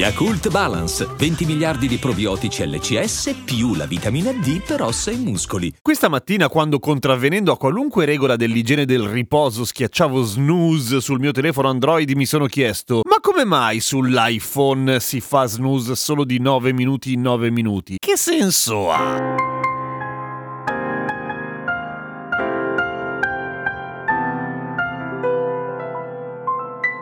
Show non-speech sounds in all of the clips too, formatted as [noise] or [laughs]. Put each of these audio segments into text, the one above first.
Yakult Balance, 20 miliardi di probiotici LCS più la vitamina D per ossa e muscoli. Questa mattina, quando contravvenendo a qualunque regola dell'igiene del riposo schiacciavo snooze sul mio telefono Android, mi sono chiesto: ma come mai sull'iPhone si fa snooze solo di 9 minuti in 9 minuti? Che senso ha?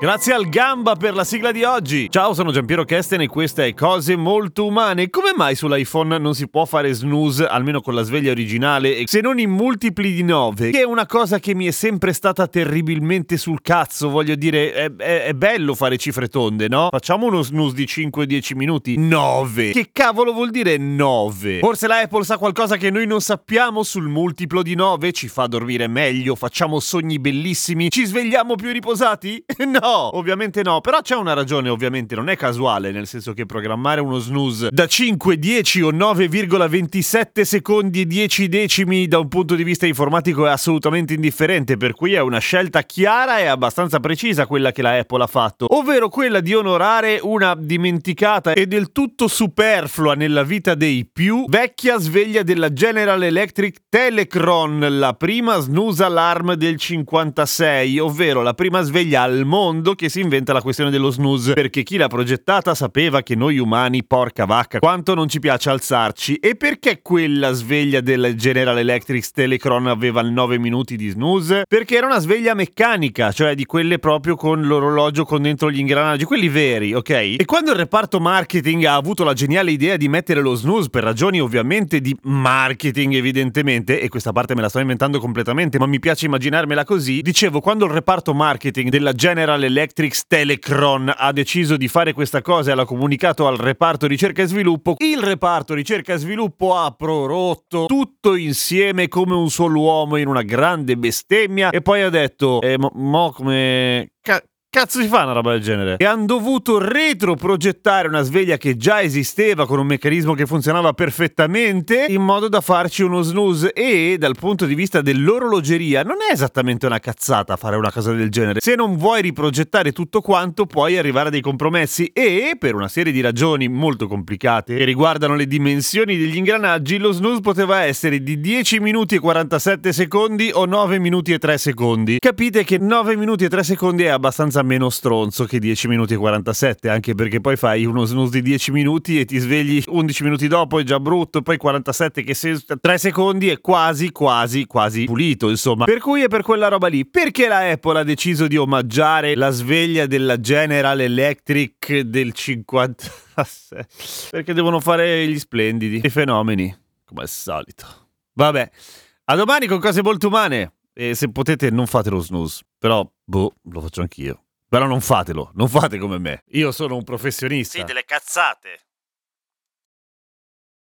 Grazie al Gamba per la sigla di oggi. Ciao, sono Giampiero Kesten e questa è Cose Molto Umane. Come mai sull'iPhone non si può fare snooze, almeno con la sveglia originale, se non in multipli di 9? Che è una cosa che mi è sempre stata terribilmente sul cazzo. Voglio dire, è, è, è bello fare cifre tonde, no? Facciamo uno snooze di 5-10 minuti. 9. Che cavolo vuol dire 9? Forse la Apple sa qualcosa che noi non sappiamo sul multiplo di 9? Ci fa dormire meglio, facciamo sogni bellissimi, ci svegliamo più riposati? [laughs] No! No, ovviamente no, però c'è una ragione, ovviamente, non è casuale, nel senso che programmare uno snooze da 5, 10 o 9,27 secondi e 10 decimi da un punto di vista informatico è assolutamente indifferente, per cui è una scelta chiara e abbastanza precisa quella che la Apple ha fatto, ovvero quella di onorare una dimenticata e del tutto superflua nella vita dei più vecchia sveglia della General Electric Telecron, la prima snooze alarm del 56, ovvero la prima sveglia al mondo mondo che si inventa la questione dello snooze, perché chi l'ha progettata sapeva che noi umani, porca vacca, quanto non ci piace alzarci e perché quella sveglia del General Electric Telecron aveva 9 minuti di snooze? Perché era una sveglia meccanica, cioè di quelle proprio con l'orologio con dentro gli ingranaggi, quelli veri, ok? E quando il reparto marketing ha avuto la geniale idea di mettere lo snooze per ragioni ovviamente di marketing evidentemente, e questa parte me la sto inventando completamente, ma mi piace immaginarmela così, dicevo quando il reparto marketing della General Electric Telecron ha deciso di fare questa cosa e l'ha comunicato al reparto ricerca e sviluppo, il reparto ricerca e sviluppo ha prorotto tutto insieme come un solo uomo in una grande bestemmia e poi ha detto, eh, mo, mo come... cazzo si fa una roba del genere? E hanno dovuto retroprogettare una sveglia che già esisteva con un meccanismo che funzionava perfettamente in modo da farci uno snooze e dal punto di vista dell'orologeria non è esattamente una cazzata fare una cosa del genere. Se non vuoi riprogettare tutto quanto puoi arrivare a dei compromessi e per una serie di ragioni molto complicate che riguardano le dimensioni degli ingranaggi lo snooze poteva essere di 10 minuti e 47 secondi o 9 minuti e 3 secondi. Capite che 9 minuti e 3 secondi è abbastanza meno stronzo che 10 minuti e 47, anche perché poi fai uno snooze di 10 minuti e ti svegli 11 minuti dopo, è già brutto, poi 47 che se 3 secondi è quasi, quasi, quasi pulito, insomma. Per cui è per quella roba lì. Perché la Apple ha deciso di omaggiare la sveglia della General Electric del 50? perché devono fare gli splendidi, i fenomeni, come al solito. Vabbè, a domani con cose molto umane. E se potete non fate lo snooze, però boh, lo faccio anch'io. Però non fatelo, non fate come me. Io sono un professionista. Sì, delle cazzate.